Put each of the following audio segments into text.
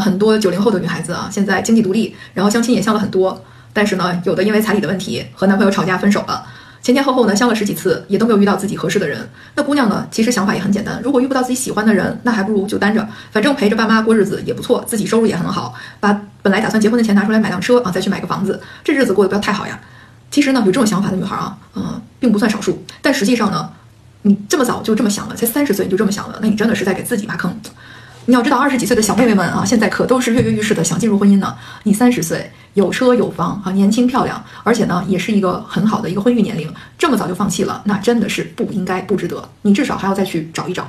很多九零后的女孩子啊，现在经济独立，然后相亲也相了很多，但是呢，有的因为彩礼的问题和男朋友吵架分手了，前前后后呢相了十几次，也都没有遇到自己合适的人。那姑娘呢，其实想法也很简单，如果遇不到自己喜欢的人，那还不如就单着，反正陪着爸妈过日子也不错，自己收入也很好，把本来打算结婚的钱拿出来买辆车啊，再去买个房子，这日子过得不要太好呀。其实呢，有这种想法的女孩啊，嗯，并不算少数，但实际上呢，你这么早就这么想了，才三十岁你就这么想了，那你真的是在给自己挖坑。你要知道，二十几岁的小妹妹们啊，现在可都是跃跃欲试的想进入婚姻呢。你三十岁，有车有房啊，年轻漂亮，而且呢，也是一个很好的一个婚育年龄，这么早就放弃了，那真的是不应该，不值得。你至少还要再去找一找。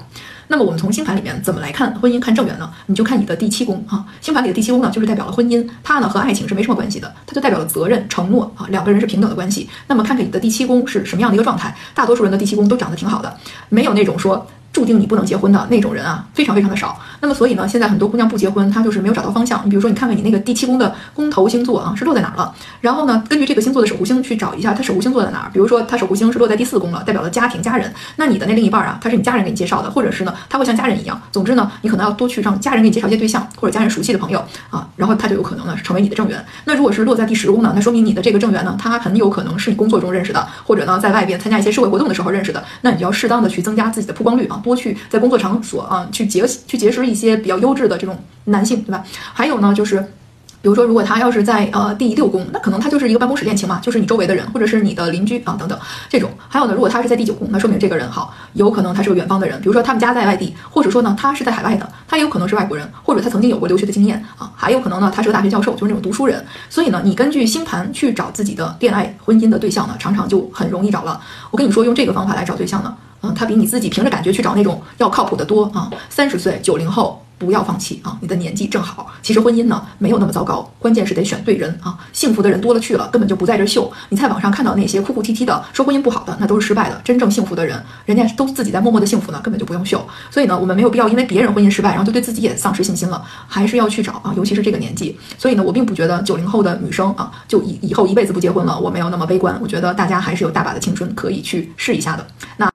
那么我们从星盘里面怎么来看婚姻、看正缘呢？你就看你的第七宫啊，星盘里的第七宫呢，就是代表了婚姻，它呢和爱情是没什么关系的，它就代表了责任、承诺啊，两个人是平等的关系。那么看看你的第七宫是什么样的一个状态，大多数人的第七宫都长得挺好的，没有那种说。注定你不能结婚的那种人啊，非常非常的少。那么所以呢，现在很多姑娘不结婚，她就是没有找到方向。你比如说，你看看你那个第七宫的宫头星座啊，是落在哪儿了？然后呢，根据这个星座的守护星去找一下，它守护星座在哪儿？比如说，它守护星是落在第四宫了，代表了家庭家人。那你的那另一半啊，他是你家人给你介绍的，或者是呢，他会像家人一样。总之呢，你可能要多去让家人给你介绍一些对象，或者家人熟悉的朋友啊，然后他就有可能呢成为你的正缘。那如果是落在第十宫呢，那说明你的这个正缘呢，他很有可能是你工作中认识的，或者呢在外边参加一些社会活动的时候认识的。那你就要适当的去增加自己的曝光率啊，多去在工作。场所啊，去结去结识一些比较优质的这种男性，对吧？还有呢，就是，比如说，如果他要是在呃第六宫，那可能他就是一个办公室恋情嘛，就是你周围的人，或者是你的邻居啊等等这种。还有呢，如果他是在第九宫，那说明这个人好，有可能他是个远方的人，比如说他们家在外地，或者说呢他是在海外的，他有可能是外国人，或者他曾经有过留学的经验啊，还有可能呢他是个大学教授，就是那种读书人。所以呢，你根据星盘去找自己的恋爱婚姻的对象呢，常常就很容易找了。我跟你说，用这个方法来找对象呢。嗯，他比你自己凭着感觉去找那种要靠谱的多啊。三十岁九零后不要放弃啊，你的年纪正好。其实婚姻呢没有那么糟糕，关键是得选对人啊。幸福的人多了去了，根本就不在这秀。你在网上看到那些哭哭啼啼的说婚姻不好的，那都是失败的。真正幸福的人，人家都自己在默默的幸福呢，根本就不用秀。所以呢，我们没有必要因为别人婚姻失败，然后就对自己也丧失信心了，还是要去找啊。尤其是这个年纪。所以呢，我并不觉得九零后的女生啊，就以以后一辈子不结婚了，我没有那么悲观。我觉得大家还是有大把的青春可以去试一下的。那。